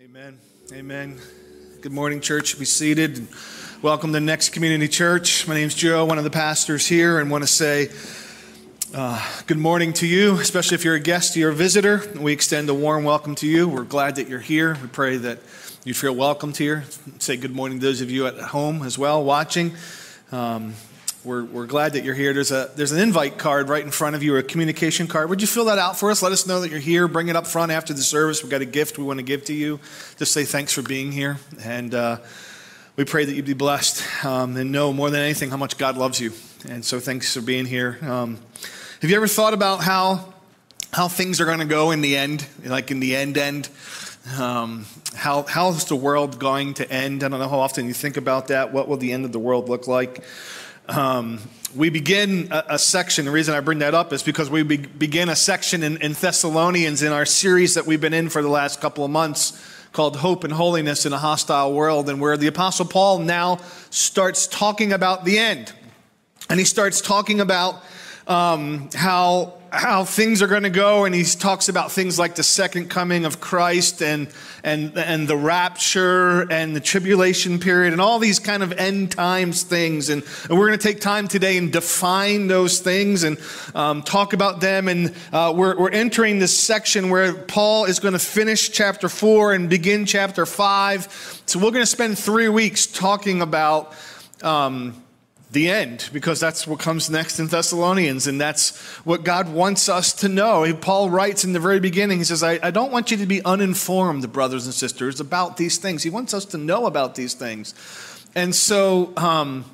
Amen. Amen. Good morning, church. Be seated. Welcome to Next Community Church. My name's Joe, one of the pastors here, and want to say uh, good morning to you, especially if you're a guest or a visitor. We extend a warm welcome to you. We're glad that you're here. We pray that you feel welcomed here. Say good morning to those of you at home as well, watching. Um, we're, we're glad that you're here. There's, a, there's an invite card right in front of you, or a communication card. Would you fill that out for us? Let us know that you're here. Bring it up front after the service. We've got a gift we want to give to you. Just say thanks for being here. And uh, we pray that you'd be blessed um, and know more than anything how much God loves you. And so thanks for being here. Um, have you ever thought about how, how things are going to go in the end, like in the end end? Um, how, how's the world going to end? I don't know how often you think about that. What will the end of the world look like? Um, we begin a, a, section. The reason I bring that up is because we be, begin a section in, in, Thessalonians in our series that we've been in for the last couple of months called Hope and Holiness in a Hostile World, and where the Apostle Paul now starts talking about the end. And he starts talking about um, how how things are going to go, and he talks about things like the second coming of Christ and and and the rapture and the tribulation period and all these kind of end times things. And, and we're going to take time today and define those things and um, talk about them. And uh, we're we're entering this section where Paul is going to finish chapter four and begin chapter five. So we're going to spend three weeks talking about. Um, the end, because that's what comes next in Thessalonians, and that's what God wants us to know. Paul writes in the very beginning, he says, I, I don't want you to be uninformed, brothers and sisters, about these things. He wants us to know about these things. And so, um,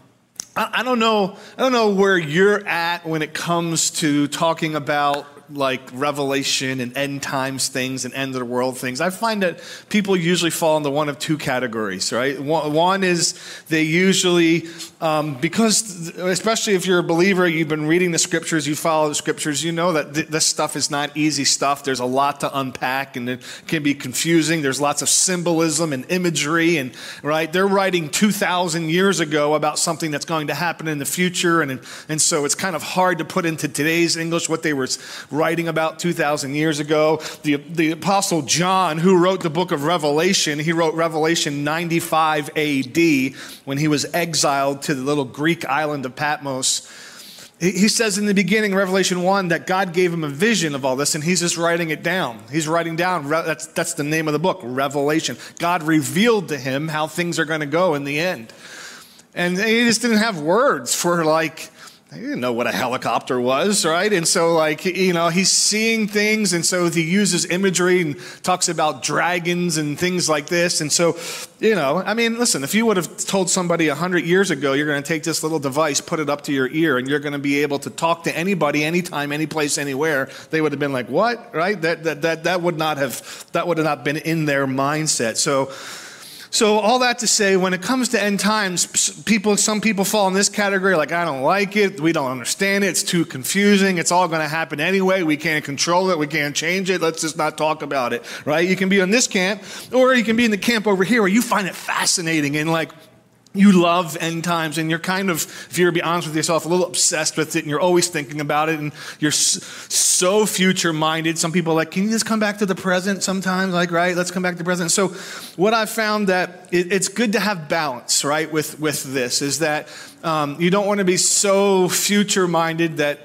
I, I don't know, I don't know where you're at when it comes to talking about like revelation and end times things and end of the world things, I find that people usually fall into one of two categories, right? One is they usually, um, because especially if you're a believer, you've been reading the scriptures, you follow the scriptures, you know that th- this stuff is not easy stuff. There's a lot to unpack and it can be confusing. There's lots of symbolism and imagery, and right? They're writing 2,000 years ago about something that's going to happen in the future, and, and so it's kind of hard to put into today's English what they were writing about 2,000 years ago. The, the Apostle John, who wrote the book of Revelation, he wrote Revelation 95 AD when he was exiled to the little Greek island of Patmos. He says in the beginning, Revelation 1, that God gave him a vision of all this, and he's just writing it down. He's writing down, that's, that's the name of the book, Revelation. God revealed to him how things are going to go in the end. And he just didn't have words for, like, he didn't know what a helicopter was, right? And so, like, you know, he's seeing things, and so he uses imagery and talks about dragons and things like this. And so, you know, I mean, listen, if you would have told somebody a hundred years ago, you're going to take this little device, put it up to your ear, and you're going to be able to talk to anybody, anytime, any place, anywhere, they would have been like, what, right? That, that, that, that would not have, that would have not been in their mindset. So, so, all that to say, when it comes to end times, people, some people fall in this category like, I don't like it, we don't understand it, it's too confusing, it's all going to happen anyway, we can't control it, we can't change it, let's just not talk about it, right? You can be in this camp, or you can be in the camp over here where you find it fascinating and like, you love end times and you're kind of, if you're to be honest with yourself, a little obsessed with it and you're always thinking about it and you're so future minded. Some people are like, can you just come back to the present sometimes? Like, right, let's come back to the present. So, what I found that it, it's good to have balance, right, with, with this is that um, you don't want to be so future minded that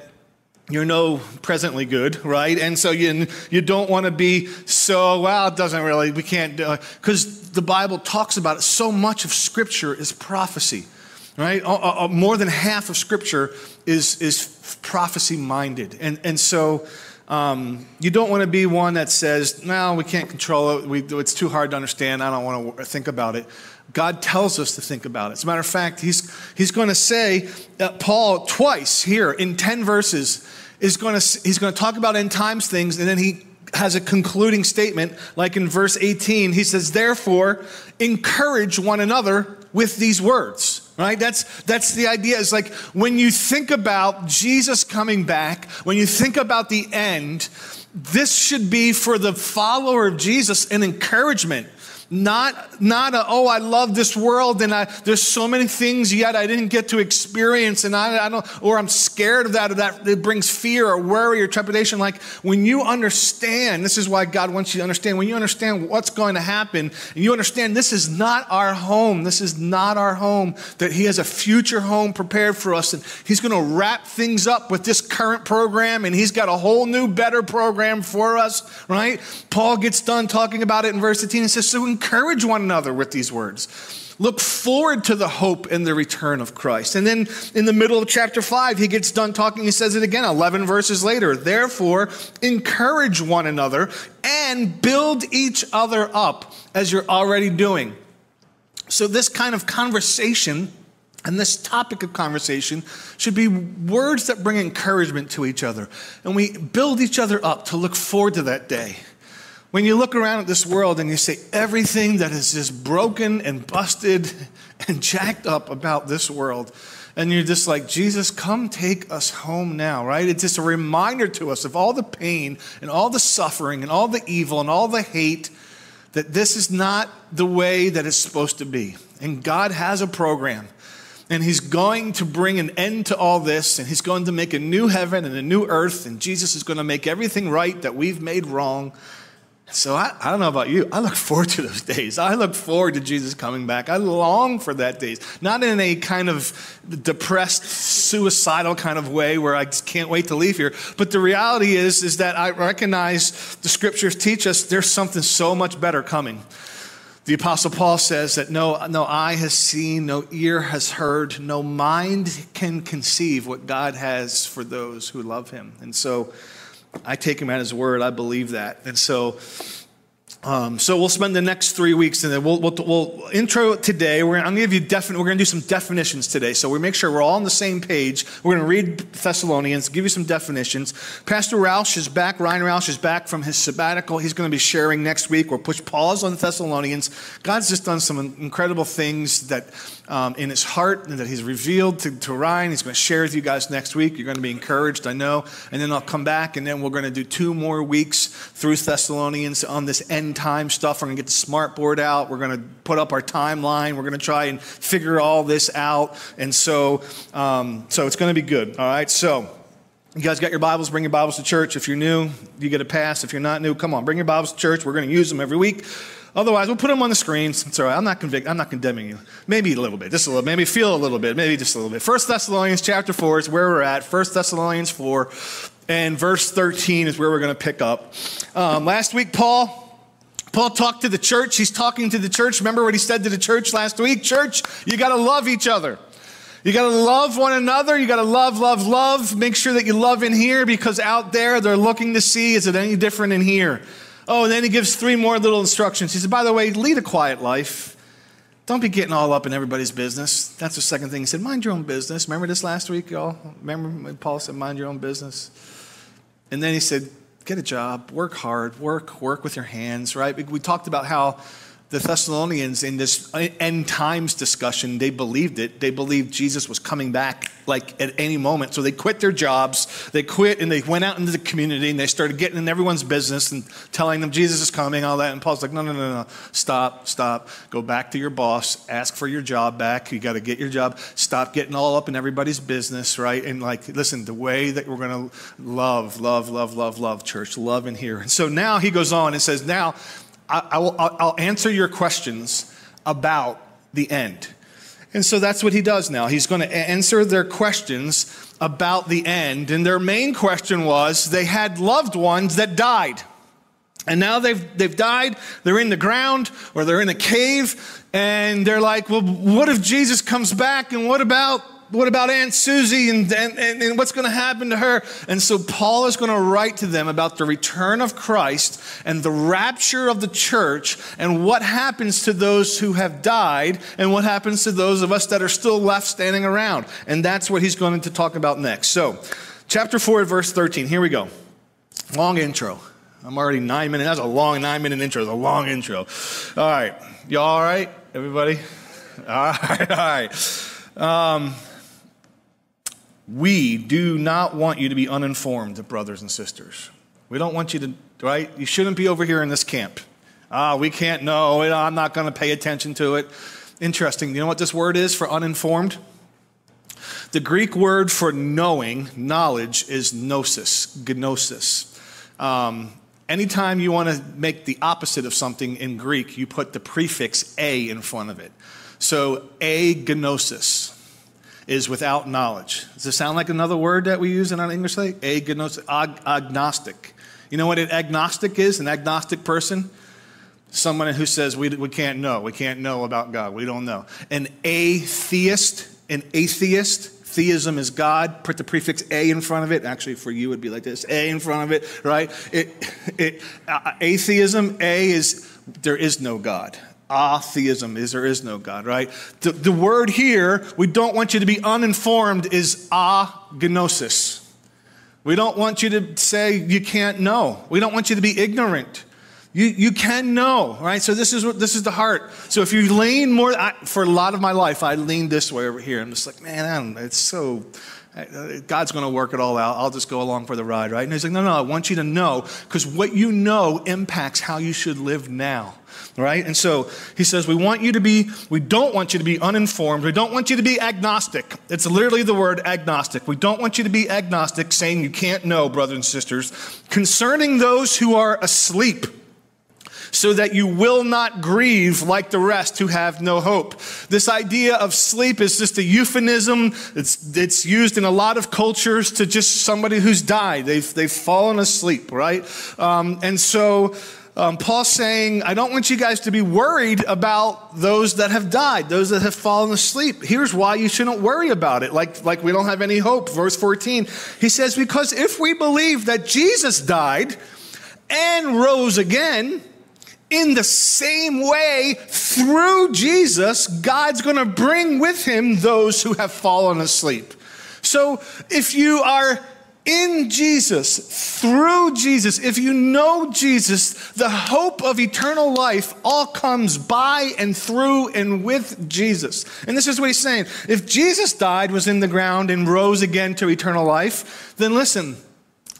you're no presently good, right? And so you, you don't want to be so, well, it doesn't really, we can't Because the Bible talks about it. So much of Scripture is prophecy, right? Uh, uh, more than half of Scripture is, is prophecy minded. And, and so um, you don't want to be one that says, no, we can't control it. We, it's too hard to understand. I don't want to think about it. God tells us to think about it. As a matter of fact, he's, he's going to say, uh, Paul twice here in 10 verses, is going to, he's going to talk about end times things, and then he has a concluding statement, like in verse 18. He says, Therefore, encourage one another with these words. Right? That's, that's the idea. It's like when you think about Jesus coming back, when you think about the end, this should be for the follower of Jesus an encouragement Not, not a, oh, I love this world and I, there's so many things yet I didn't get to experience and I, I don't, or I'm scared of that or that it brings fear or worry or trepidation. Like when you understand, this is why God wants you to understand, when you understand what's going to happen and you understand this is not our home, this is not our home, that He has a future home prepared for us and He's going to wrap things up with this current program and He's got a whole new, better program for us, right? Paul gets done talking about it in verse 18 and says, so encourage one another with these words. Look forward to the hope and the return of Christ. And then in the middle of chapter 5, he gets done talking. He says it again 11 verses later. Therefore, encourage one another and build each other up as you're already doing. So, this kind of conversation and this topic of conversation should be words that bring encouragement to each other. And we build each other up to look forward to that day. When you look around at this world and you say everything that is just broken and busted and jacked up about this world, and you're just like, Jesus, come take us home now, right? It's just a reminder to us of all the pain and all the suffering and all the evil and all the hate that this is not the way that it's supposed to be. And God has a program. And he's going to bring an end to all this, and he's going to make a new heaven and a new earth, and Jesus is going to make everything right that we've made wrong. So I, I don't know about you. I look forward to those days. I look forward to Jesus coming back. I long for that days. Not in a kind of depressed, suicidal kind of way where I can't wait to leave here. But the reality is, is that I recognize the scriptures teach us there's something so much better coming. The apostle Paul says that no, no eye has seen, no ear has heard, no mind can conceive what God has for those who love him. And so I take him at his word. I believe that. And so, um, so we'll spend the next three weeks, and then we'll, we'll, we'll intro today. We're I'm going to give you definite. We're going to do some definitions today, so we make sure we're all on the same page. We're going to read Thessalonians, give you some definitions. Pastor Roush is back. Ryan Roush is back from his sabbatical. He's going to be sharing next week. We'll push pause on Thessalonians. God's just done some incredible things that um, in his heart and that he's revealed to, to Ryan. He's going to share with you guys next week. You're going to be encouraged, I know. And then I'll come back, and then we're going to do two more weeks through Thessalonians on this end time stuff. We're going to get the smart board out. We're going to put up our timeline. We're going to try and figure all this out. And so, um, so it's going to be good. All right. So, you guys got your Bibles? Bring your Bibles to church. If you're new, you get a pass. If you're not new, come on, bring your Bibles to church. We're going to use them every week. Otherwise, we'll put them on the screens. It's all right. I'm not convict. I'm not condemning you. Maybe a little bit, just a little. Maybe feel a little bit. Maybe just a little bit. First Thessalonians chapter four is where we're at. First Thessalonians four, and verse 13 is where we're going to pick up. Um, last week, Paul. Paul talked to the church. He's talking to the church. Remember what he said to the church last week? Church, you got to love each other. You got to love one another. You got to love, love, love. Make sure that you love in here because out there they're looking to see is it any different in here? Oh, and then he gives three more little instructions. He said, by the way, lead a quiet life. Don't be getting all up in everybody's business. That's the second thing. He said, mind your own business. Remember this last week, y'all? Remember Paul said, mind your own business? And then he said, get a job, work hard, work, work with your hands, right? We talked about how the Thessalonians in this end times discussion, they believed it. They believed Jesus was coming back like at any moment. So they quit their jobs, they quit and they went out into the community and they started getting in everyone's business and telling them Jesus is coming, all that. And Paul's like, no, no, no, no, stop, stop. Go back to your boss, ask for your job back. You got to get your job. Stop getting all up in everybody's business, right? And like, listen, the way that we're going to love, love, love, love, love, church, love in here. And so now he goes on and says, now, I, will, I'll answer your questions about the end. And so that's what he does now. He's going to answer their questions about the end. And their main question was they had loved ones that died. And now they've, they've died, they're in the ground or they're in a cave, and they're like, well, what if Jesus comes back? And what about what about Aunt Susie and, and, and what's going to happen to her? And so Paul is going to write to them about the return of Christ and the rapture of the church and what happens to those who have died and what happens to those of us that are still left standing around. And that's what he's going to talk about next. So, chapter 4, verse 13. Here we go. Long intro. I'm already nine minutes. That's a long nine minute intro. It's a long intro. All right. Y'all all right? Everybody? All right. All right. Um, we do not want you to be uninformed, brothers and sisters. We don't want you to, right? You shouldn't be over here in this camp. Ah, we can't know. I'm not going to pay attention to it. Interesting. You know what this word is for uninformed? The Greek word for knowing, knowledge, is gnosis, gnosis. Um, anytime you want to make the opposite of something in Greek, you put the prefix a in front of it. So, agnosis is without knowledge. Does it sound like another word that we use in our English? Like agnosis, ag- agnostic. You know what an agnostic is? An agnostic person? Someone who says we, we can't know. We can't know about God. We don't know. An atheist, an atheist, theism is God. Put the prefix a in front of it. Actually, for you, it'd be like this a in front of it, right? It, it, uh, atheism, a is there is no God. Atheism is there is no God, right? The, the word here, we don't want you to be uninformed, is agnosis. We don't want you to say you can't know. We don't want you to be ignorant. You, you can know, right? So this is what this is the heart. So if you lean more, I, for a lot of my life, I leaned this way over here. I'm just like, man, I don't, it's so. God's going to work it all out. I'll just go along for the ride, right? And he's like, no, no, I want you to know because what you know impacts how you should live now, right? And so he says, we want you to be, we don't want you to be uninformed. We don't want you to be agnostic. It's literally the word agnostic. We don't want you to be agnostic, saying you can't know, brothers and sisters, concerning those who are asleep so that you will not grieve like the rest who have no hope. This idea of sleep is just a euphemism. It's, it's used in a lot of cultures to just somebody who's died. They've, they've fallen asleep, right? Um, and so, um, Paul's saying, I don't want you guys to be worried about those that have died, those that have fallen asleep. Here's why you shouldn't worry about it, like, like we don't have any hope. Verse 14, he says, Because if we believe that Jesus died and rose again, in the same way, through Jesus, God's going to bring with him those who have fallen asleep. So if you are in Jesus, through Jesus, if you know Jesus, the hope of eternal life all comes by and through and with Jesus. And this is what he's saying. If Jesus died, was in the ground, and rose again to eternal life, then listen,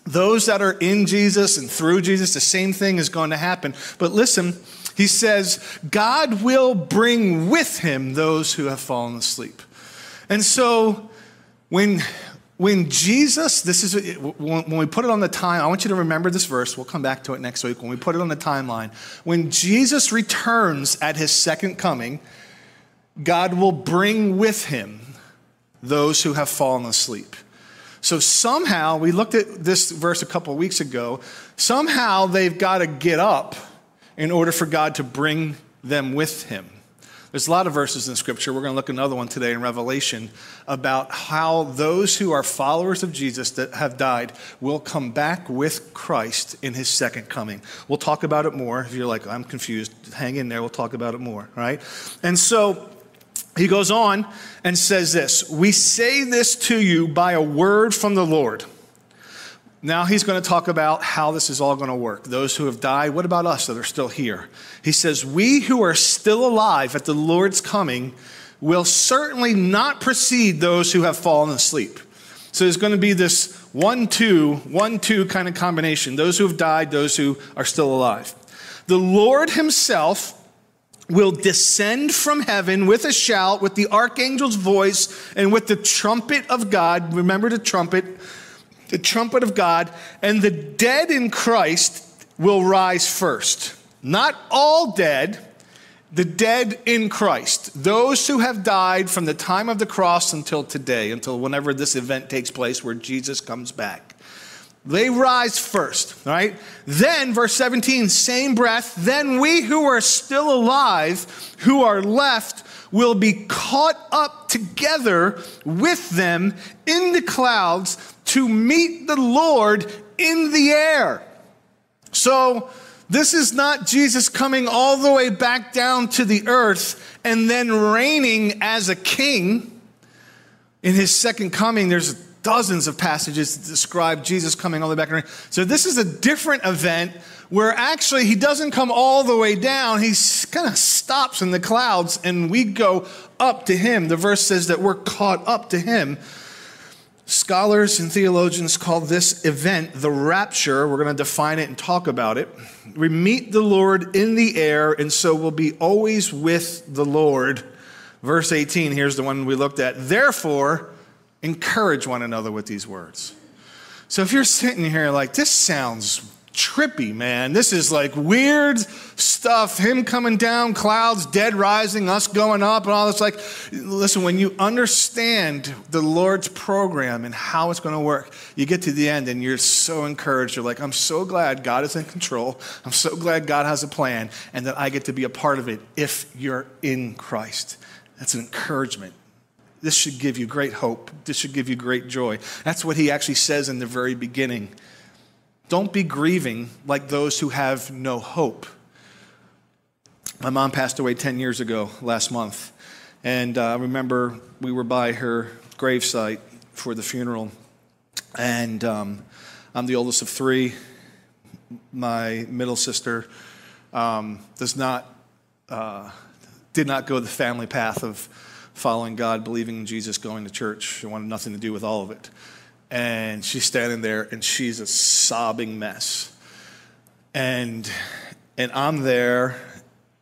those that are in Jesus and through Jesus, the same thing is going to happen. But listen, he says, God will bring with him those who have fallen asleep. And so when, when Jesus, this is when we put it on the time, I want you to remember this verse. We'll come back to it next week. When we put it on the timeline, when Jesus returns at his second coming, God will bring with him those who have fallen asleep. So somehow, we looked at this verse a couple of weeks ago, somehow they've got to get up in order for God to bring them with him. There's a lot of verses in Scripture. We're going to look at another one today in Revelation about how those who are followers of Jesus that have died will come back with Christ in his second coming. We'll talk about it more. If you're like, I'm confused, hang in there. We'll talk about it more, right? And so he goes on and says this We say this to you by a word from the Lord. Now he's going to talk about how this is all going to work. Those who have died, what about us that are still here? He says, We who are still alive at the Lord's coming will certainly not precede those who have fallen asleep. So there's going to be this one, two, one, two kind of combination those who have died, those who are still alive. The Lord himself will descend from heaven with a shout, with the archangel's voice, and with the trumpet of God. Remember the trumpet, the trumpet of God, and the dead in Christ will rise first. Not all dead, the dead in Christ. Those who have died from the time of the cross until today, until whenever this event takes place where Jesus comes back. They rise first, right? Then, verse 17, same breath, then we who are still alive, who are left, will be caught up together with them in the clouds to meet the Lord in the air. So, this is not Jesus coming all the way back down to the earth and then reigning as a king. In his second coming, there's dozens of passages that describe Jesus coming all the way back. So this is a different event where actually he doesn't come all the way down. He kind of stops in the clouds and we go up to him. The verse says that we're caught up to him. Scholars and theologians call this event the rapture. We're going to define it and talk about it. We meet the Lord in the air, and so we'll be always with the Lord. Verse 18, here's the one we looked at. Therefore, encourage one another with these words. So if you're sitting here like, this sounds trippy, man. This is like weird stuff. Him coming down, clouds, dead rising, us going up, and all this. Like, listen, when you understand the Lord's program and how it's going to work, you get to the end and you're so encouraged. You're like, I'm so glad God is in control. I'm so glad God has a plan and that I get to be a part of it if you're in Christ. That's an encouragement. This should give you great hope. This should give you great joy. That's what he actually says in the very beginning. Don't be grieving like those who have no hope. My mom passed away 10 years ago last month. And uh, I remember we were by her gravesite for the funeral. And um, I'm the oldest of three. My middle sister um, does not, uh, did not go the family path of following God, believing in Jesus, going to church. She wanted nothing to do with all of it and she's standing there and she's a sobbing mess. And and I'm there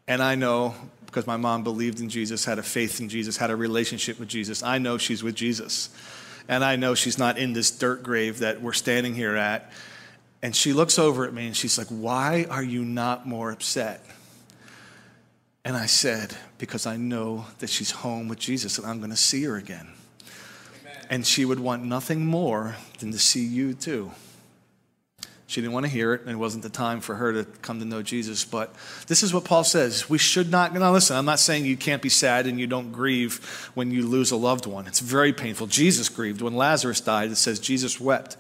and I know because my mom believed in Jesus, had a faith in Jesus, had a relationship with Jesus. I know she's with Jesus. And I know she's not in this dirt grave that we're standing here at. And she looks over at me and she's like, Why are you not more upset? And I said, Because I know that she's home with Jesus and I'm going to see her again. And she would want nothing more than to see you too. She didn't want to hear it, and it wasn't the time for her to come to know Jesus. But this is what Paul says. We should not, now listen, I'm not saying you can't be sad and you don't grieve when you lose a loved one. It's very painful. Jesus grieved. When Lazarus died, it says Jesus wept.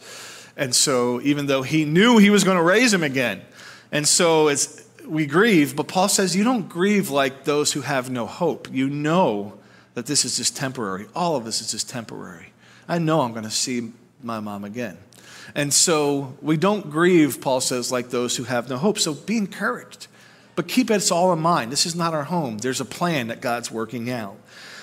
And so, even though he knew he was going to raise him again, and so it's, we grieve, but Paul says you don't grieve like those who have no hope. You know that this is just temporary. All of this is just temporary. I know I'm going to see my mom again. And so we don't grieve, Paul says, like those who have no hope. So be encouraged. But keep it all in mind. This is not our home. There's a plan that God's working out.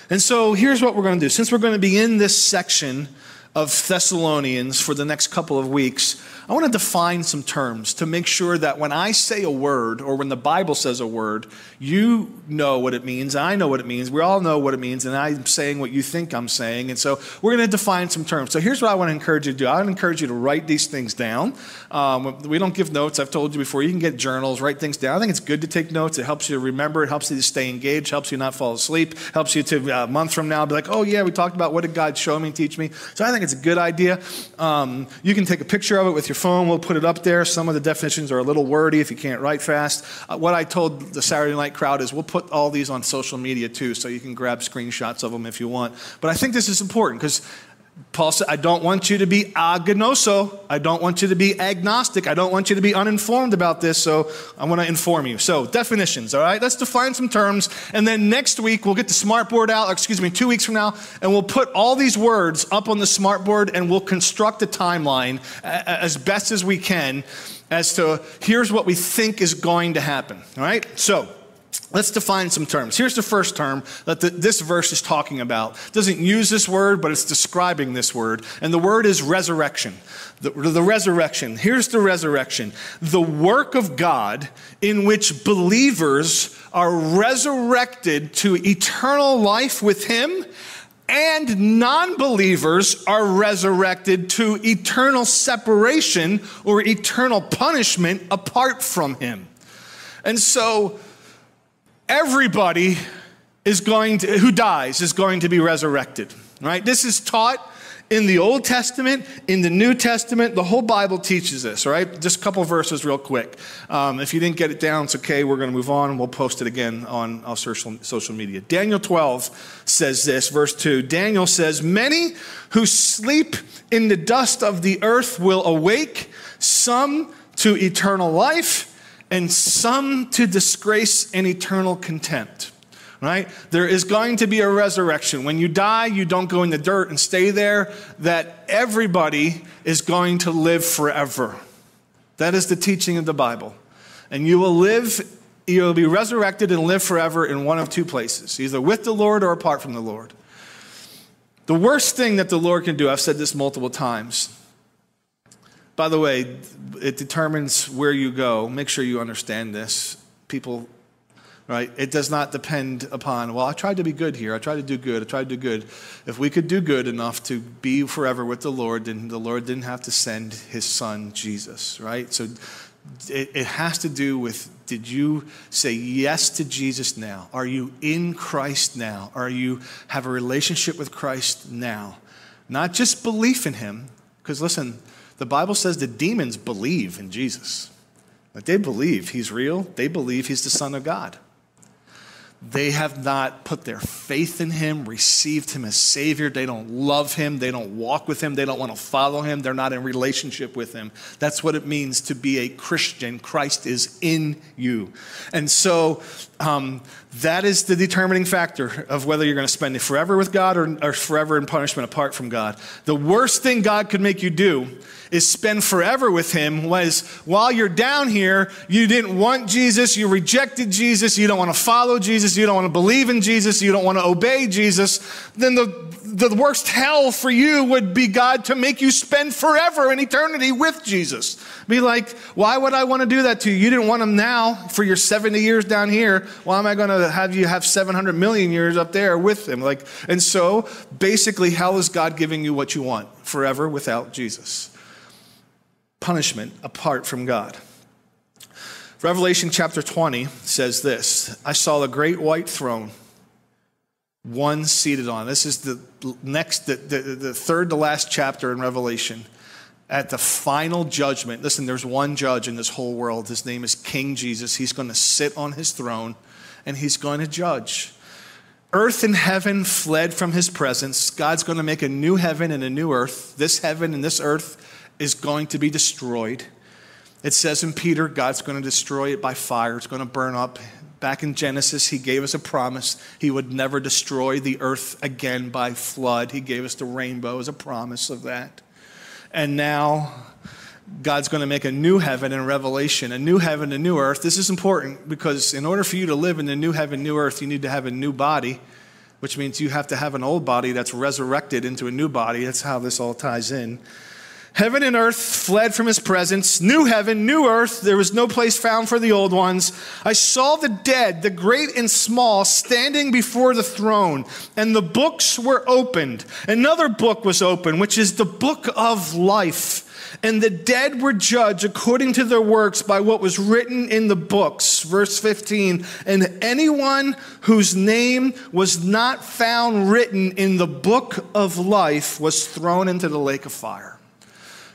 And so here's what we're going to do. Since we're going to be in this section of Thessalonians for the next couple of weeks, I want to define some terms to make sure that when I say a word or when the Bible says a word, you know what it means. I know what it means. We all know what it means, and I'm saying what you think I'm saying. And so we're going to define some terms. So here's what I want to encourage you to do I want to encourage you to write these things down. Um, we don't give notes. I've told you before. You can get journals, write things down. I think it's good to take notes. It helps you to remember, it helps you to stay engaged, helps you not fall asleep, helps you to uh, a month from now be like, oh, yeah, we talked about what did God show me, teach me. So I think it's a good idea. Um, you can take a picture of it with your phone. We'll put it up there. Some of the definitions are a little wordy if you can't write fast. Uh, what I told the Saturday night crowd is we'll put all these on social media too, so you can grab screenshots of them if you want. But I think this is important because Paul said, I don't want you to be agnoso. I don't want you to be agnostic. I don't want you to be uninformed about this, so I want to inform you. So, definitions, all right? Let's define some terms, and then next week we'll get the smartboard out, or excuse me, two weeks from now, and we'll put all these words up on the smartboard and we'll construct a timeline as best as we can as to here's what we think is going to happen, all right? So, Let's define some terms. Here's the first term that the, this verse is talking about. It doesn't use this word, but it's describing this word. And the word is resurrection. The, the resurrection. Here's the resurrection the work of God in which believers are resurrected to eternal life with Him, and non believers are resurrected to eternal separation or eternal punishment apart from Him. And so, everybody is going to, who dies is going to be resurrected, right? This is taught in the Old Testament, in the New Testament, the whole Bible teaches this, right? Just a couple verses, real quick. Um, if you didn't get it down, it's okay. We're going to move on. And we'll post it again on our social, social media. Daniel 12 says this, verse 2. Daniel says, Many who sleep in the dust of the earth will awake, some to eternal life and some to disgrace and eternal contempt. Right? There is going to be a resurrection. When you die, you don't go in the dirt and stay there, that everybody is going to live forever. That is the teaching of the Bible. And you will live, you will be resurrected and live forever in one of two places, either with the Lord or apart from the Lord. The worst thing that the Lord can do, I've said this multiple times. By the way, it determines where you go. Make sure you understand this. People, right? It does not depend upon, well, I tried to be good here. I tried to do good. I tried to do good. If we could do good enough to be forever with the Lord, then the Lord didn't have to send his son, Jesus, right? So it, it has to do with did you say yes to Jesus now? Are you in Christ now? Are you have a relationship with Christ now? Not just belief in him, because listen, the Bible says the demons believe in Jesus. Like they believe he's real, they believe he's the Son of God. They have not put their faith in him, received him as Savior. They don't love him. They don't walk with him. They don't want to follow him. They're not in relationship with him. That's what it means to be a Christian. Christ is in you. And so um, that is the determining factor of whether you're going to spend it forever with God or, or forever in punishment apart from God. The worst thing God could make you do is spend forever with him was while you're down here, you didn't want Jesus, you rejected Jesus, you don't want to follow Jesus, you don't want to believe in Jesus, you don't want to obey Jesus, then the the worst hell for you would be God to make you spend forever in eternity with Jesus. Be like, why would I want to do that to you? You didn't want him now for your 70 years down here. Why am I going to have you have 700 million years up there with him? Like, and so basically, hell is God giving you what you want forever without Jesus punishment apart from God. Revelation chapter 20 says this I saw a great white throne, one seated on. This is the next, the, the, the third to last chapter in Revelation. At the final judgment, listen, there's one judge in this whole world. His name is King Jesus. He's going to sit on his throne and he's going to judge. Earth and heaven fled from his presence. God's going to make a new heaven and a new earth. This heaven and this earth is going to be destroyed. It says in Peter, God's going to destroy it by fire, it's going to burn up. Back in Genesis, he gave us a promise. He would never destroy the earth again by flood. He gave us the rainbow as a promise of that. And now, God's going to make a new heaven in Revelation, a new heaven, a new earth. This is important because in order for you to live in the new heaven, new earth, you need to have a new body, which means you have to have an old body that's resurrected into a new body. That's how this all ties in. Heaven and earth fled from his presence. New heaven, new earth. There was no place found for the old ones. I saw the dead, the great and small, standing before the throne, and the books were opened. Another book was opened, which is the book of life. And the dead were judged according to their works by what was written in the books. Verse 15. And anyone whose name was not found written in the book of life was thrown into the lake of fire.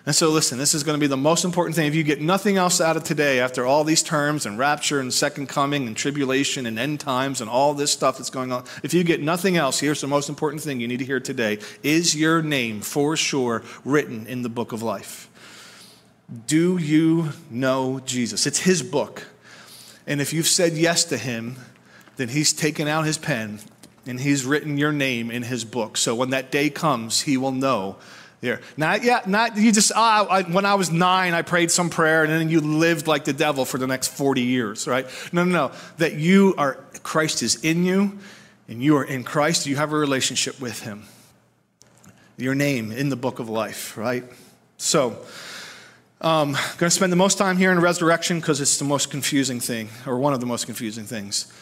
And so, listen, this is going to be the most important thing. If you get nothing else out of today, after all these terms and rapture and second coming and tribulation and end times and all this stuff that's going on, if you get nothing else, here's the most important thing you need to hear today Is your name for sure written in the book of life? Do you know Jesus? It's his book. And if you've said yes to him, then he's taken out his pen and he's written your name in his book. So when that day comes, he will know here. Not yet, not you just, ah, I, when I was nine, I prayed some prayer and then you lived like the devil for the next 40 years, right? No, no, no. That you are, Christ is in you and you are in Christ, you have a relationship with him. Your name in the book of life, right? So, I'm um, going to spend the most time here in resurrection because it's the most confusing thing, or one of the most confusing things.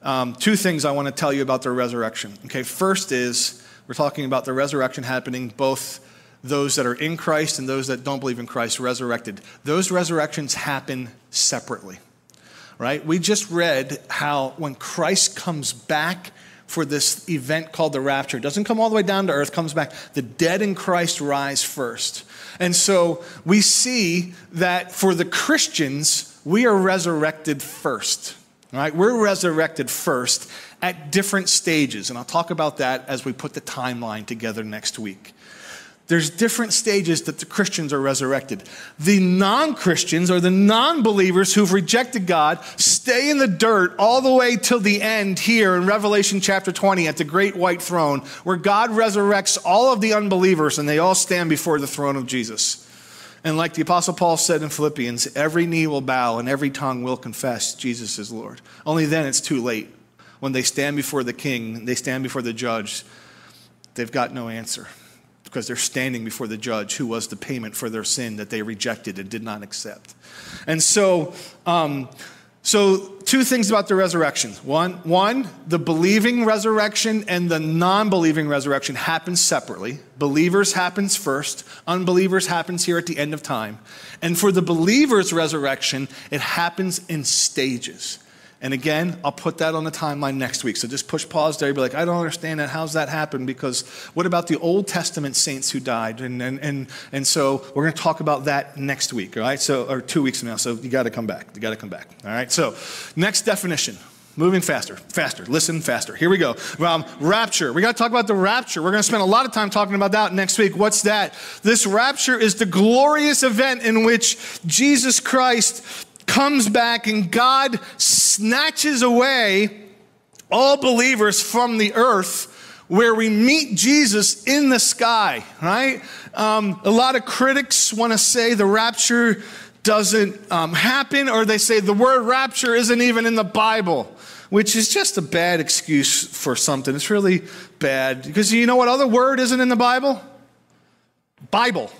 Um, two things I want to tell you about the resurrection. Okay, first is we're talking about the resurrection happening both those that are in Christ and those that don't believe in Christ resurrected. Those resurrections happen separately, right? We just read how when Christ comes back for this event called the rapture, doesn't come all the way down to earth, comes back, the dead in Christ rise first. And so we see that for the Christians, we are resurrected first. Right? We're resurrected first at different stages, and I'll talk about that as we put the timeline together next week. There's different stages that the Christians are resurrected. The non Christians or the non believers who've rejected God stay in the dirt all the way till the end here in Revelation chapter 20 at the great white throne, where God resurrects all of the unbelievers and they all stand before the throne of Jesus. And like the Apostle Paul said in Philippians, every knee will bow and every tongue will confess Jesus is Lord. Only then it's too late. When they stand before the king, they stand before the judge they've got no answer because they're standing before the judge who was the payment for their sin that they rejected and did not accept. And so, um, so two things about the resurrection. One, one, the believing resurrection and the non-believing resurrection happens separately. Believers happens first, unbelievers happens here at the end of time. And for the believers' resurrection, it happens in stages. And again, I'll put that on the timeline next week. So just push pause there. Be like, I don't understand that. How's that happen? Because what about the Old Testament saints who died? And, and, and, and so we're going to talk about that next week, all right? So, or two weeks from now. So you got to come back. You got to come back, all right? So, next definition. Moving faster, faster, listen faster. Here we go. Um, rapture. We got to talk about the rapture. We're going to spend a lot of time talking about that next week. What's that? This rapture is the glorious event in which Jesus Christ comes back and God snatches away all believers from the earth where we meet Jesus in the sky, right? Um, a lot of critics want to say the rapture doesn't um, happen, or they say the word rapture isn't even in the Bible, which is just a bad excuse for something. It's really bad because you know what other word isn't in the Bible? Bible.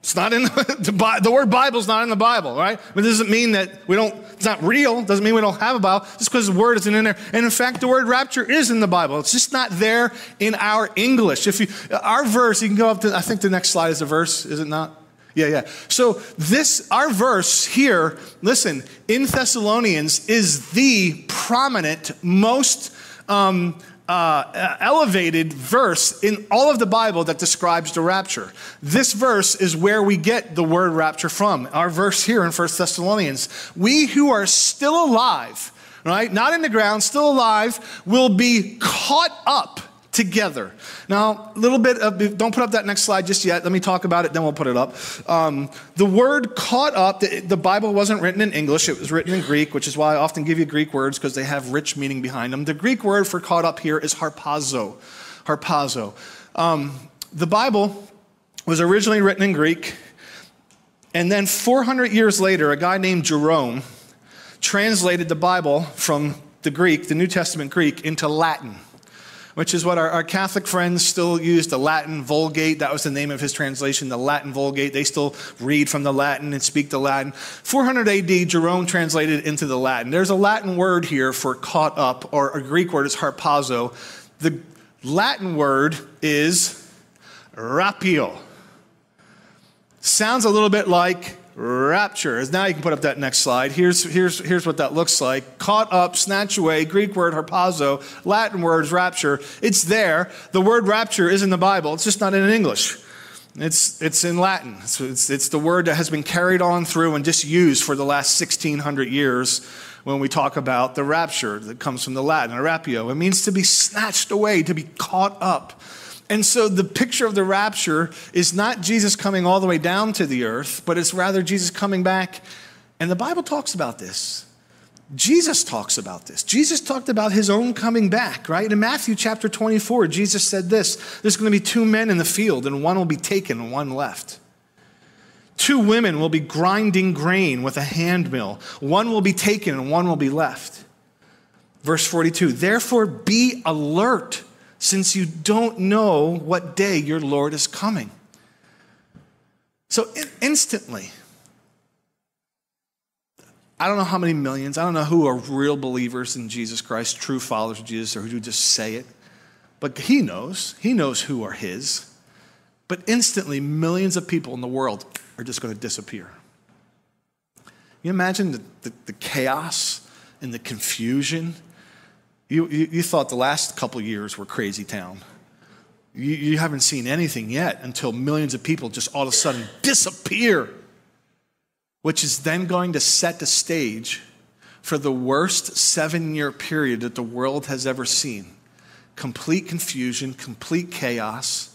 It's not in the, the word Bible is not in the Bible, right? But it doesn't mean that we don't, it's not real. It doesn't mean we don't have a Bible just because the word isn't in there. And in fact, the word rapture is in the Bible. It's just not there in our English. If you, our verse, you can go up to, I think the next slide is a verse, is it not? Yeah, yeah. So this, our verse here, listen, in Thessalonians is the prominent, most, um, uh, elevated verse in all of the Bible that describes the rapture. This verse is where we get the word rapture from. Our verse here in 1 Thessalonians. We who are still alive, right, not in the ground, still alive, will be caught up together. Now, a little bit of, don't put up that next slide just yet. Let me talk about it, then we'll put it up. Um, the word caught up, the, the, Bible wasn't written in English, it was written in Greek, which is why I often give you Greek words because they have rich meaning behind them. The Greek word for caught up here is harpazo. Harpazo. Um, the Bible was originally written in Greek, and then 400 years later, a guy named Jerome translated the Bible from the Greek, the New Testament Greek, into Latin which is what our, our, Catholic friends still use the Latin Vulgate. That was the name of his translation, the Latin Vulgate. They still read from the Latin and speak the Latin. 400 AD, Jerome translated into the Latin. There's a Latin word here for caught up, or a Greek word is harpazo. The Latin word is rapio. Sounds a little bit like rapture. Now you can put up that next slide. Here's, here's, here's what that looks like. Caught up, snatch away, Greek word harpazo, Latin words rapture. It's there. The word rapture is in the Bible. It's just not in English. It's, it's in Latin. So it's, it's the word that has been carried on through and just used for the last 1600 years when we talk about the rapture that comes from the Latin, rapio. It means to be snatched away, to be caught up. And so the picture of the rapture is not Jesus coming all the way down to the earth, but it's rather Jesus coming back. And the Bible talks about this. Jesus talks about this. Jesus talked about his own coming back, right? In Matthew chapter 24, Jesus said this There's going to be two men in the field, and one will be taken and one left. Two women will be grinding grain with a hand mill. One will be taken and one will be left. Verse 42 Therefore, be alert since you don't know what day your Lord is coming. So instantly, I don't know how many millions, I don't know who are real believers in Jesus Christ, true followers of Jesus, or who just say it, but he knows. He knows who are his. But instantly, millions of people in the world are just going to disappear. You imagine the, the, the chaos and the confusion you, you, you thought the last couple years were crazy town. You, you haven't seen anything yet until millions of people just all of a sudden disappear, which is then going to set the stage for the worst seven year period that the world has ever seen. Complete confusion, complete chaos.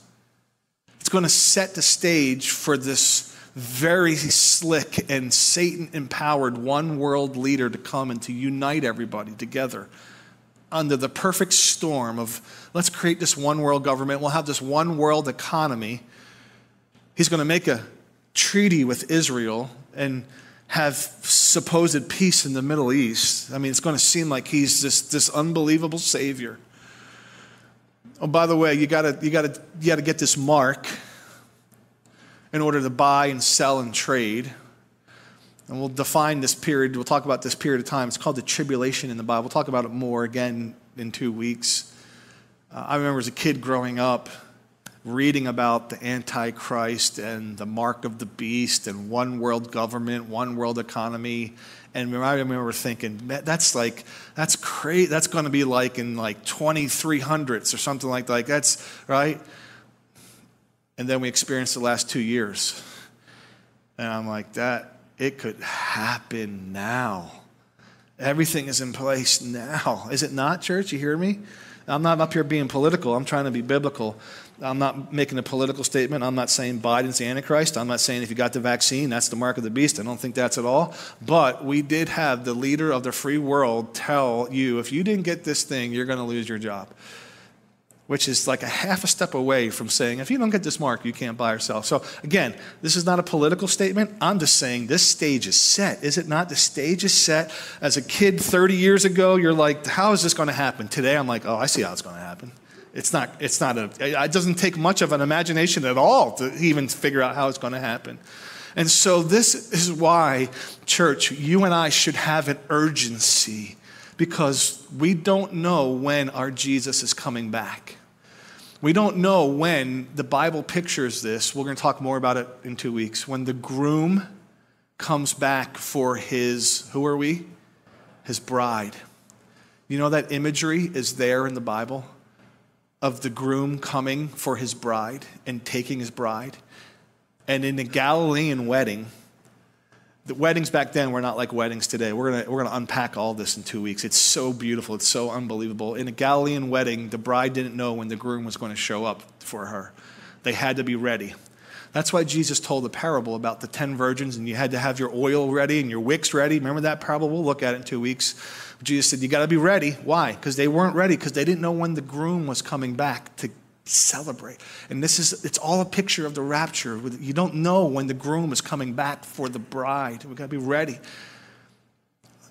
It's going to set the stage for this very slick and Satan empowered one world leader to come and to unite everybody together under the perfect storm of let's create this one world government, we'll have this one world economy. He's going to make a treaty with Israel and have supposed peace in the Middle East. I mean, it's going to seem like he's this, this unbelievable savior. Oh, by the way, you gotta, you gotta, you gotta get this mark in order to buy and sell and trade. And we'll define this period, we'll talk about this period of time. It's called the tribulation in the Bible. We'll talk about it more again in two weeks. Uh, I remember as a kid growing up, reading about the Antichrist and the mark of the beast and one world government, one world economy. And I remember thinking, that's like, that's crazy. That's going to be like in like 2300s or something like that. That's right. And then we experienced the last two years. And I'm like, that it could happen now. Everything is in place now. Is it not, church? You hear me? I'm not up here being political. I'm trying to be biblical. I'm not making a political statement. I'm not saying Biden's the Antichrist. I'm not saying if you got the vaccine, that's the mark of the beast. I don't think that's at all. But we did have the leader of the free world tell you if you didn't get this thing, you're going to lose your job which is like a half a step away from saying, if you don't get this mark, you can't buy or sell. So, again, this is not a political statement. I'm just saying this stage is set. Is it not? The stage is set. As a kid 30 years ago, you're like, how is this going to happen? Today, I'm like, oh, I see how it's going to happen. It's not, it's not a, it doesn't take much of an imagination at all to even figure out how it's going to happen. And so, this is why, church, you and I should have an urgency because we don't know when our Jesus is coming back. We don't know when the Bible pictures this. We're going to talk more about it in two weeks. When the groom comes back for his, who are we? His bride. You know that imagery is there in the Bible of the groom coming for his bride and taking his bride. And in the Galilean wedding, the weddings back then were not like weddings today. We're going we're gonna unpack all this in two weeks. It's so beautiful. It's so unbelievable. In a Galilean wedding, the bride didn't know when the groom was going to show up for her. They had to be ready. That's why Jesus told the parable about the 10 virgins and you had to have your oil ready and your wicks ready. Remember that parable? We'll look at it in two weeks. Jesus said, You got to be ready. Why? Because they weren't ready, because they didn't know when the groom was coming back to celebrate. And this is, it's all a picture of the rapture. You don't know when the groom is coming back for the bride. We've got to be ready.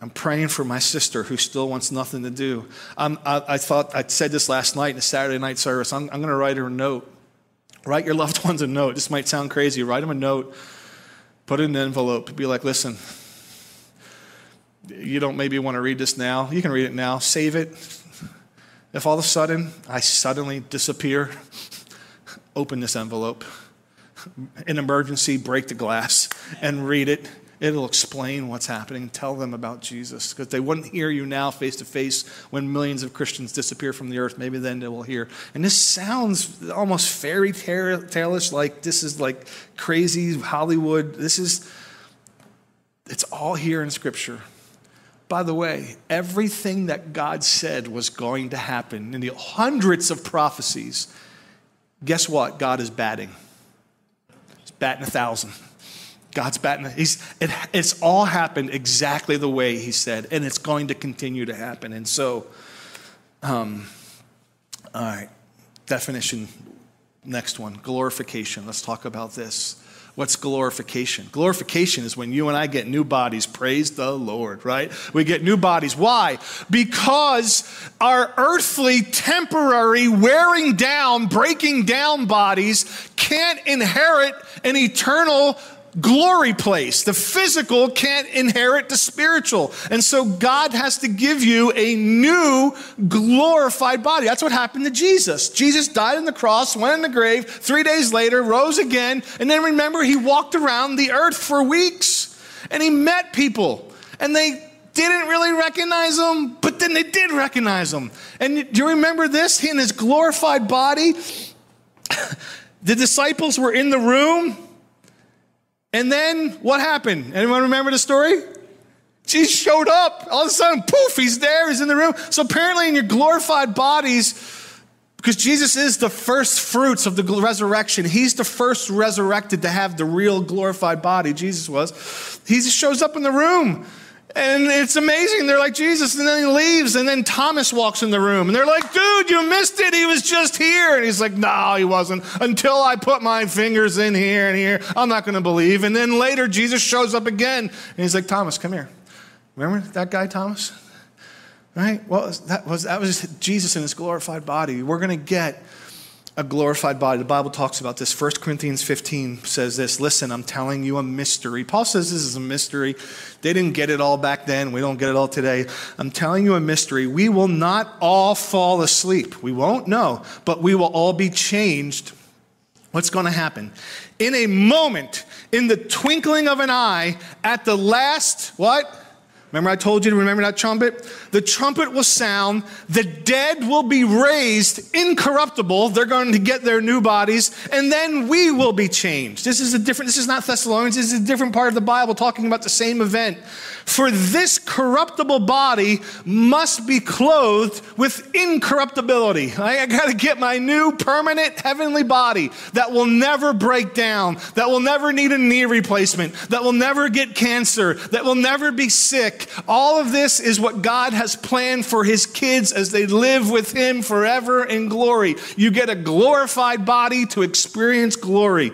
I'm praying for my sister who still wants nothing to do. I, I, thought, I said this last night in a Saturday night service. I'm, I'm going to write her a note. Write your loved ones a note. This might sound crazy. Write them a note, put it in an envelope, be like, listen, you don't maybe want to read this now. You can read it now. Save it, if all of a sudden I suddenly disappear, open this envelope. In emergency, break the glass and read it. It'll explain what's happening. Tell them about Jesus. Because they wouldn't hear you now face to face when millions of Christians disappear from the earth. Maybe then they will hear. And this sounds almost fairy tale-ish, like this is like crazy Hollywood. This is, it's all here in Scripture. By the way, everything that God said was going to happen in the hundreds of prophecies, guess what? God is batting. He's batting a thousand. God's batting. He's, it, it's all happened exactly the way He said, and it's going to continue to happen. And so, um, all right, definition, next one glorification. Let's talk about this. What's glorification? Glorification is when you and I get new bodies. Praise the Lord, right? We get new bodies. Why? Because our earthly, temporary, wearing down, breaking down bodies can't inherit an eternal glory place. The physical can't inherit the spiritual. And so God has to give you a new glorified body. That's what happened to Jesus. Jesus died on the cross, went in the grave, three days later, rose again, and then remember, he walked around the earth for weeks and he met people. And they didn't really recognize him, but then they did recognize him. And do you remember this? In his glorified body, the disciples were in the room and then what happened? Anyone remember the story? Jesus showed up. All of a sudden, poof, he's there, he's in the room. So apparently, in your glorified bodies, because Jesus is the first fruits of the resurrection, he's the first resurrected to have the real glorified body, Jesus was. He just shows up in the room. And it's amazing. They're like, Jesus. And then he leaves. And then Thomas walks in the room. And they're like, dude, you missed it. He was just here. And he's like, no, he wasn't. Until I put my fingers in here and here, I'm not going to believe. And then later, Jesus shows up again. And he's like, Thomas, come here. Remember that guy, Thomas? Right? Well, that was, that was Jesus in his glorified body. We're going to get a glorified body. The Bible talks about this. 1 Corinthians 15 says this Listen, I'm telling you a mystery. Paul says this is a mystery. They didn't get it all back then. We don't get it all today. I'm telling you a mystery. We will not all fall asleep. We won't know, but we will all be changed. What's going to happen? In a moment, in the twinkling of an eye, at the last, what? Remember, I told you to remember that trumpet? The trumpet will sound, the dead will be raised incorruptible. They're going to get their new bodies, and then we will be changed. This is a different, this is not Thessalonians, this is a different part of the Bible talking about the same event. For this corruptible body must be clothed with incorruptibility. I, got to get my new permanent heavenly body that will never break down, that will never need a knee replacement, that will never get cancer, that will never be sick. All of this is what God has planned for his kids as they live with him forever in glory. You get a glorified body to experience glory.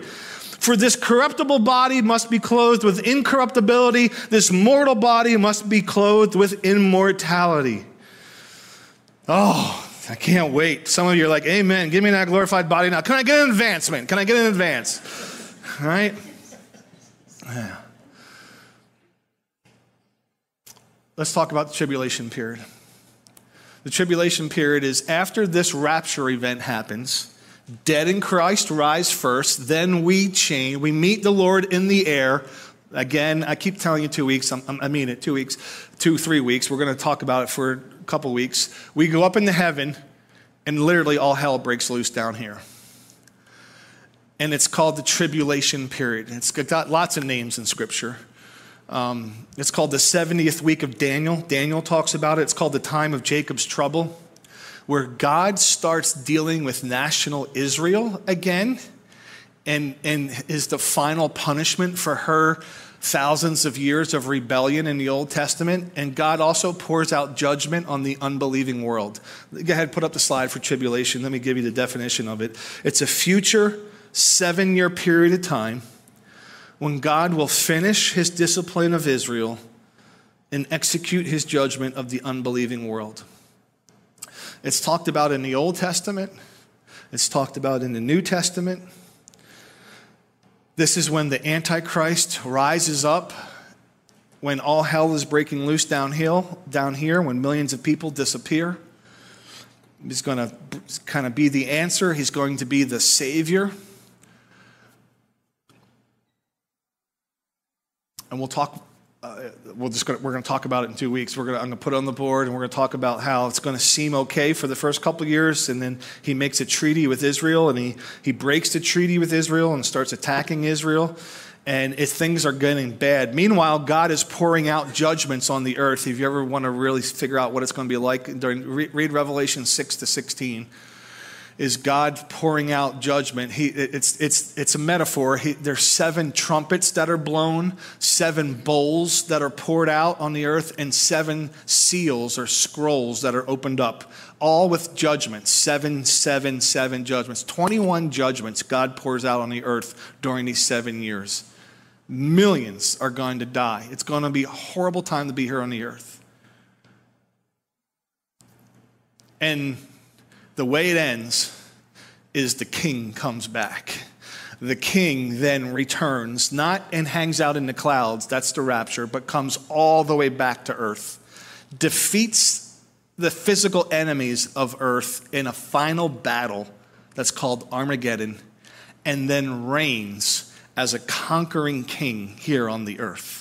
For this corruptible body must be clothed with incorruptibility, this mortal body must be clothed with immortality. Oh, I can't wait. Some of you are like, Amen, give me that glorified body now. Can I get an advancement? Can I get an advance? All right? Yeah. Let's talk about the tribulation period. The tribulation period is after this rapture event happens dead in Christ rise first, then we change. We meet the Lord in the air. Again, I keep telling you two weeks. I'm, i mean it, two weeks, two, three weeks. We're going to talk about it for a couple weeks. We go up into heaven, and literally all hell breaks loose down here. And it's called the tribulation period. It's got lots of names in Scripture. Um, it's called the 70th week of Daniel. Daniel talks about it. It's called the time of Jacob's trouble where God starts dealing with national Israel again and, and is the final punishment for her thousands of years of rebellion in the Old Testament. And God also pours out judgment on the unbelieving world. Go ahead, put up the slide for tribulation. Let me give you the definition of it. It's a future seven year period of time when God will finish his discipline of Israel and execute his judgment of the unbelieving world. It's talked about in the Old Testament, it's talked about in the New Testament. This is when the Antichrist rises up, when all hell is breaking loose downhill, down here, when millions of people disappear. He's going to kind of be the answer, he's going to be the Savior. And we'll talk uh, we'll just gonna, we're going to talk about it in two weeks. We're going to, I'm going to put it on the board, and we're going to talk about how it's going to seem okay for the first couple years, and then he makes a treaty with Israel, and he he breaks the treaty with Israel and starts attacking Israel, and if things are getting bad. Meanwhile, God is pouring out judgments on the earth. If you ever want to really figure out what it's going to be like during read Revelation six to sixteen is God pouring out judgment. He, it's, it's, it's a metaphor. He, there's seven trumpets that are blown, seven bowls that are poured out on the earth, and seven seals or scrolls that are opened up, all with judgments. Seven, seven, seven judgments. 21 judgments God pours out on the earth during these seven years. Millions are going to die. It's going to be a horrible time to be here on the earth. And the way it ends is the king comes back. The king then returns, not and hangs out in the clouds, that's the rapture, but comes all the way back to earth, defeats the physical enemies of earth in a final battle that's called Armageddon, and then reigns as a conquering king here on the earth.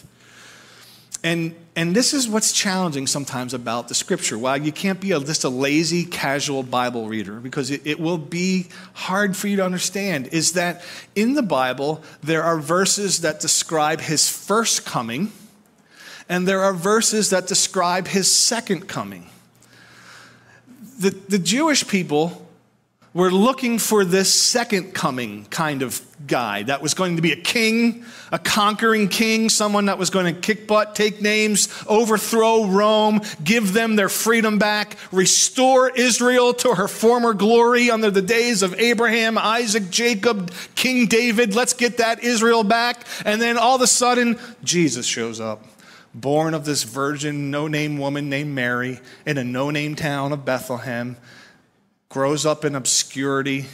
And, and this is what's challenging sometimes about the scripture. While you can't be a, just a lazy, casual Bible reader, because it, it will be hard for you to understand, is that in the Bible, there are verses that describe his first coming, and there are verses that describe his second coming. The, the Jewish people were looking for this second coming kind of guy that was going to be a king, a conquering king, someone that was going to kick butt, take names, overthrow Rome, give them their freedom back, restore Israel to her former glory under the days of Abraham, Isaac, Jacob, King David. Let's get that Israel back. And then all of a sudden, Jesus shows up born of this virgin, no name woman named Mary in a no name town of Bethlehem, grows up in obscurity.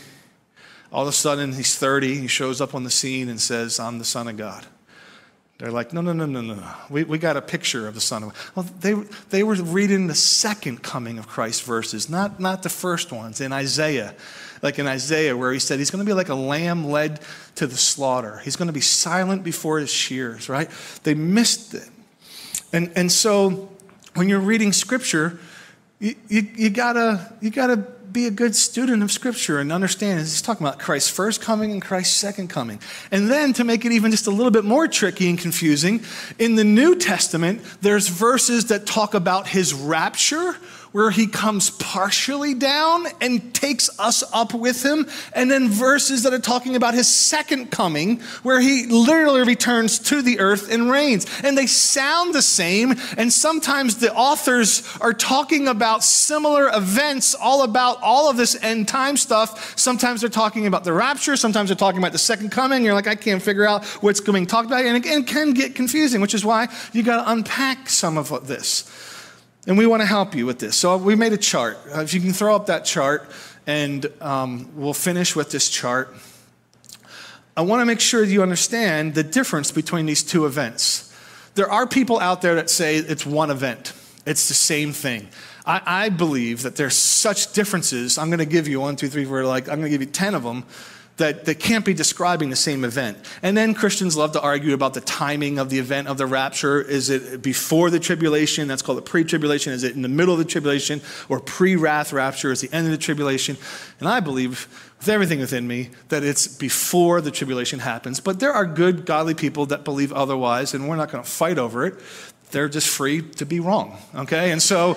All of a sudden, he's 30, he shows up on the scene and says, I'm the Son of God. They're like, no, no, no, no, no. We, we got a picture of the Son of God. Well, they, they were reading the second coming of Christ verses, not, not the first ones in Isaiah. Like in Isaiah, where he said he's going to be like a lamb led to the slaughter. He's going to be silent before his shears, right? They missed it. And, and so when you're reading scripture, you, you, you, gotta, you gotta be a good student of Scripture and understand he's talking about Christ's first coming and Christ's second coming. And then to make it even just a little bit more tricky and confusing, in the New Testament, there's verses that talk about his rapture where he comes partially down and takes us up with him, and then verses that are talking about his second coming, where he literally returns to the earth and reigns. And they sound the same, and sometimes the authors are talking about similar events, all about all of this end time stuff. Sometimes they're talking about the rapture, sometimes they're talking about the second coming. You're like, I can't figure out what's being talked about, and it can get confusing, which is why you got to unpack some of this. And we want to help you with this. So we made a chart. Uh, if you can throw up that chart, and um, we'll finish with this chart. I want to make sure you understand the difference between these two events. There are people out there that say it's one event, it's the same thing. I, I believe that there's such differences. I'm going to give you one, two, three, four, like, I'm going to give you 10 of them that, that can't be describing the same event. And then Christians love to argue about the timing of the event of the rapture. Is it before the tribulation? That's called the pre tribulation. Is it in the middle of the tribulation? Or pre wrath rapture is the end of the tribulation? And I believe with everything within me that it's before the tribulation happens. But there are good, godly people that believe otherwise, and we're not going to fight over it. They're just free to be wrong, okay? And so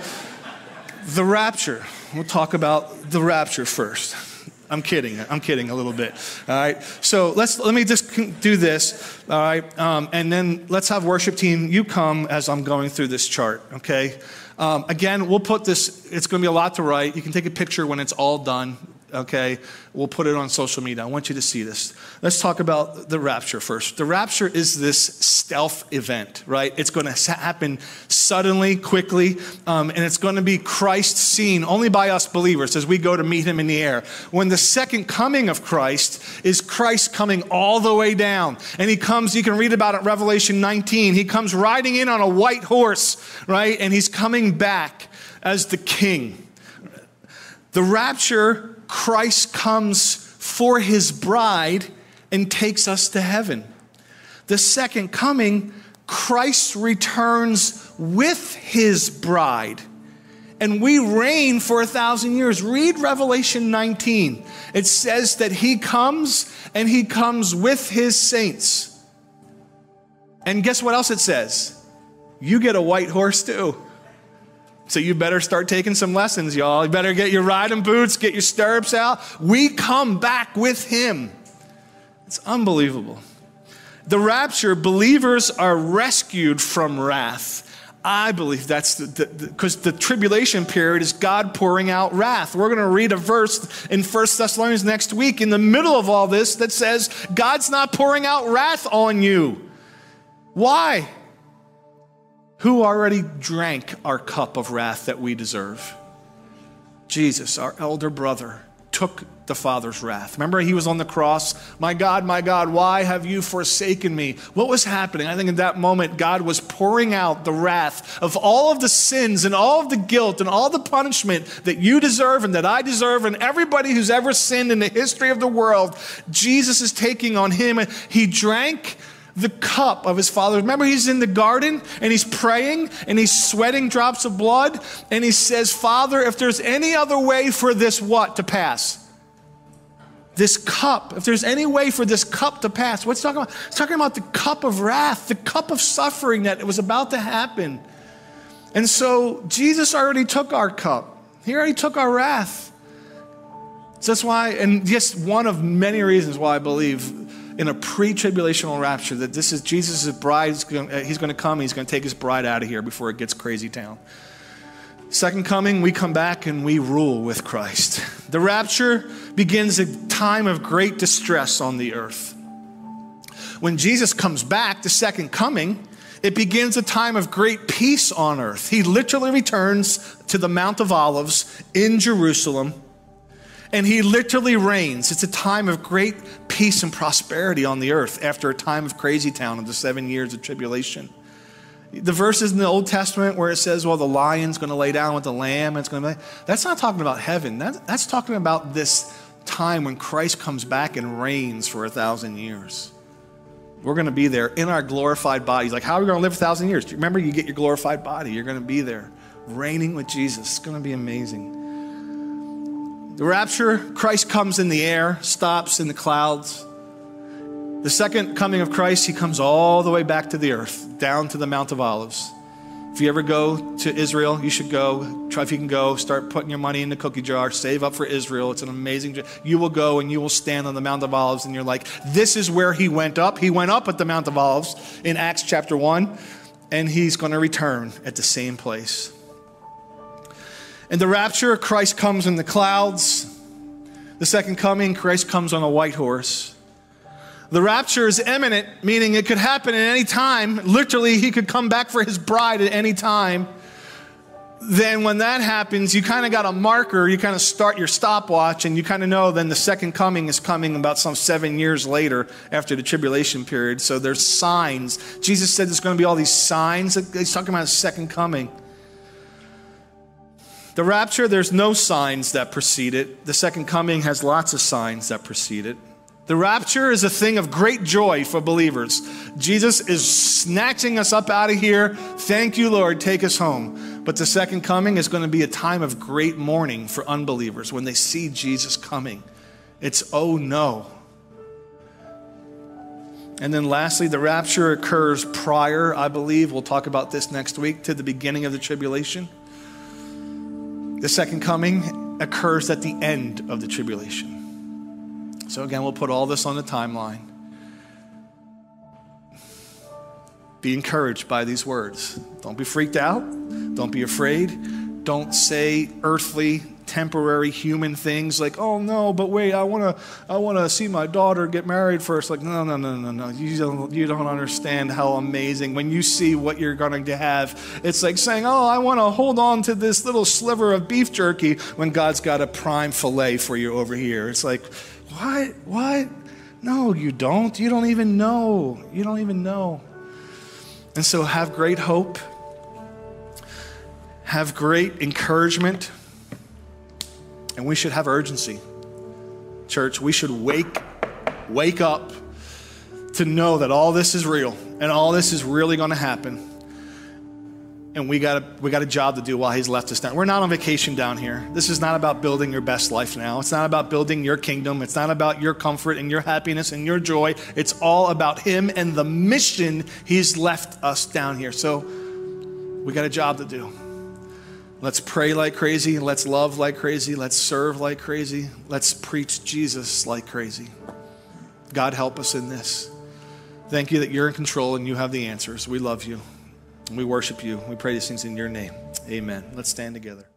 the rapture, we'll talk about the rapture first. I'm kidding. I'm kidding a little bit. All right. So let's let me just do this. All right. Um, and then let's have worship team. You come as I'm going through this chart. Okay. Um, again, we'll put this. It's going to be a lot to write. You can take a picture when it's all done okay? We'll put it on social media. I want you to see this. Let's talk about the rapture first. The rapture is this stealth event, right? It's going to happen suddenly, quickly, um, and it's going to be Christ seen only by us believers as we go to meet him in the air. When the second coming of Christ is Christ coming all the way down, and he comes, you can read about it Revelation 19. He comes riding in on a white horse, right? And he's coming back as the king. The rapture Christ comes for his bride and takes us to heaven. The second coming, Christ returns with his bride. And we reign for a thousand years. Read Revelation 19. It says that he comes and he comes with his saints. And guess what else it says? You get a white horse too. So you better start taking some lessons, y'all. You better get your riding boots, get your stirrups out. We come back with him. It's unbelievable. The rapture, believers are rescued from wrath. I believe that's because the, the, the, tribulation period is God pouring out wrath. We're going to read a verse in First Thessalonians next week in the middle of all this that says God's not pouring out wrath on you. Why? Who already drank our cup of wrath that we deserve? Jesus, our elder brother, took the Father's wrath. Remember, he was on the cross. My God, my God, why have you forsaken me? What was happening? I think in that moment, God was pouring out the wrath of all of the sins and all of the guilt and all the punishment that you deserve and that I deserve, and everybody who's ever sinned in the history of the world. Jesus is taking on him. He drank the cup of his father. Remember, he's in the garden and he's praying and he's sweating drops of blood and he says, Father, if there's any other way for this what to pass? This cup, if there's any way for this cup to pass, what's talking about? It's talking about the cup of wrath, the cup of suffering that was about to happen. And so Jesus already took our cup. He already took our wrath. So that's why, and just one of many reasons why I believe in a pre-tribulational rapture that this is Jesus' bride. Uh, he's going to come. He's going to take his bride out of here before it gets crazy town. Second coming, we come back and we rule with Christ. The rapture begins a time of great distress on the earth. When Jesus comes back, the second coming, It begins a time of great peace on earth. He literally returns to the Mount of Olives in Jerusalem, and he literally reigns. It's a time of great peace and prosperity on the earth after a time of crazy town of the seven years of tribulation. The verses in the Old Testament where it says, well, the lion's going to lay down with the lamb, it's going to be, that's not talking about heaven. That, that's talking about this time when Christ comes back and reigns for a thousand years. We're going to be there in our glorified bodies. Like, how are we going to live a thousand years? Remember, you get your glorified body. You're going to be there, reigning with Jesus. It's going to be amazing. The rapture, Christ comes in the air, stops in the clouds. The second coming of Christ, he comes all the way back to the earth, down to the Mount of Olives. If you ever go to Israel, you should go. Try if you can go. Start putting your money in the cookie jar. Save up for Israel. It's an amazing. You will go and you will stand on the Mount of Olives, and you're like, this is where he went up. He went up at the Mount of Olives in Acts chapter one, and he's going to return at the same place. In the rapture, Christ comes in the clouds. The second coming, Christ comes on a white horse. The rapture is imminent, meaning it could happen at any time. Literally, he could come back for his bride at any time. Then, when that happens, you kind of got a marker. You kind of start your stopwatch, and you kind of know then the second coming is coming about some seven years later after the tribulation period. So, there's signs. Jesus said there's going to be all these signs. He's talking about his second coming. The rapture, there's no signs that precede it. The second coming has lots of signs that precede it. The rapture is a thing of great joy for believers. Jesus is snatching us up out of here. Thank you, Lord. Take us home. But the second coming is going to be a time of great mourning for unbelievers when they see Jesus coming. It's oh no. And then lastly, the rapture occurs prior, I believe, we'll talk about this next week, to the beginning of the tribulation. The second coming occurs at the end of the tribulation. So, again, we'll put all this on the timeline. Be encouraged by these words. Don't be freaked out. Don't be afraid. Don't say earthly, temporary human things like, "Oh no, but wait, I want to I want to see my daughter get married first. Like, no, no, no, no, no. You don't you don't understand how amazing when you see what you're going to have. It's like saying, "Oh, I want to hold on to this little sliver of beef jerky when God's got a prime fillet for you over here." It's like what? What? No, you don't. You don't even know. You don't even know. And so have great hope. Have great encouragement. And we should have urgency. Church, we should wake wake up to know that all this is real and all this is really going to happen and we got a, we got a job to do while he's left us down. We're not on vacation down here. This is not about building your best life now. It's not about building your kingdom. It's not about your comfort and your happiness and your joy. It's all about him and the mission he's left us down here. So we got a job to do. Let's pray like crazy. Let's love like crazy. Let's serve like crazy. Let's preach Jesus like crazy. God, help us in this. Thank you that you're in control and you have the answers. We love you. We worship you. We pray these things in your name. Amen. Let's stand together.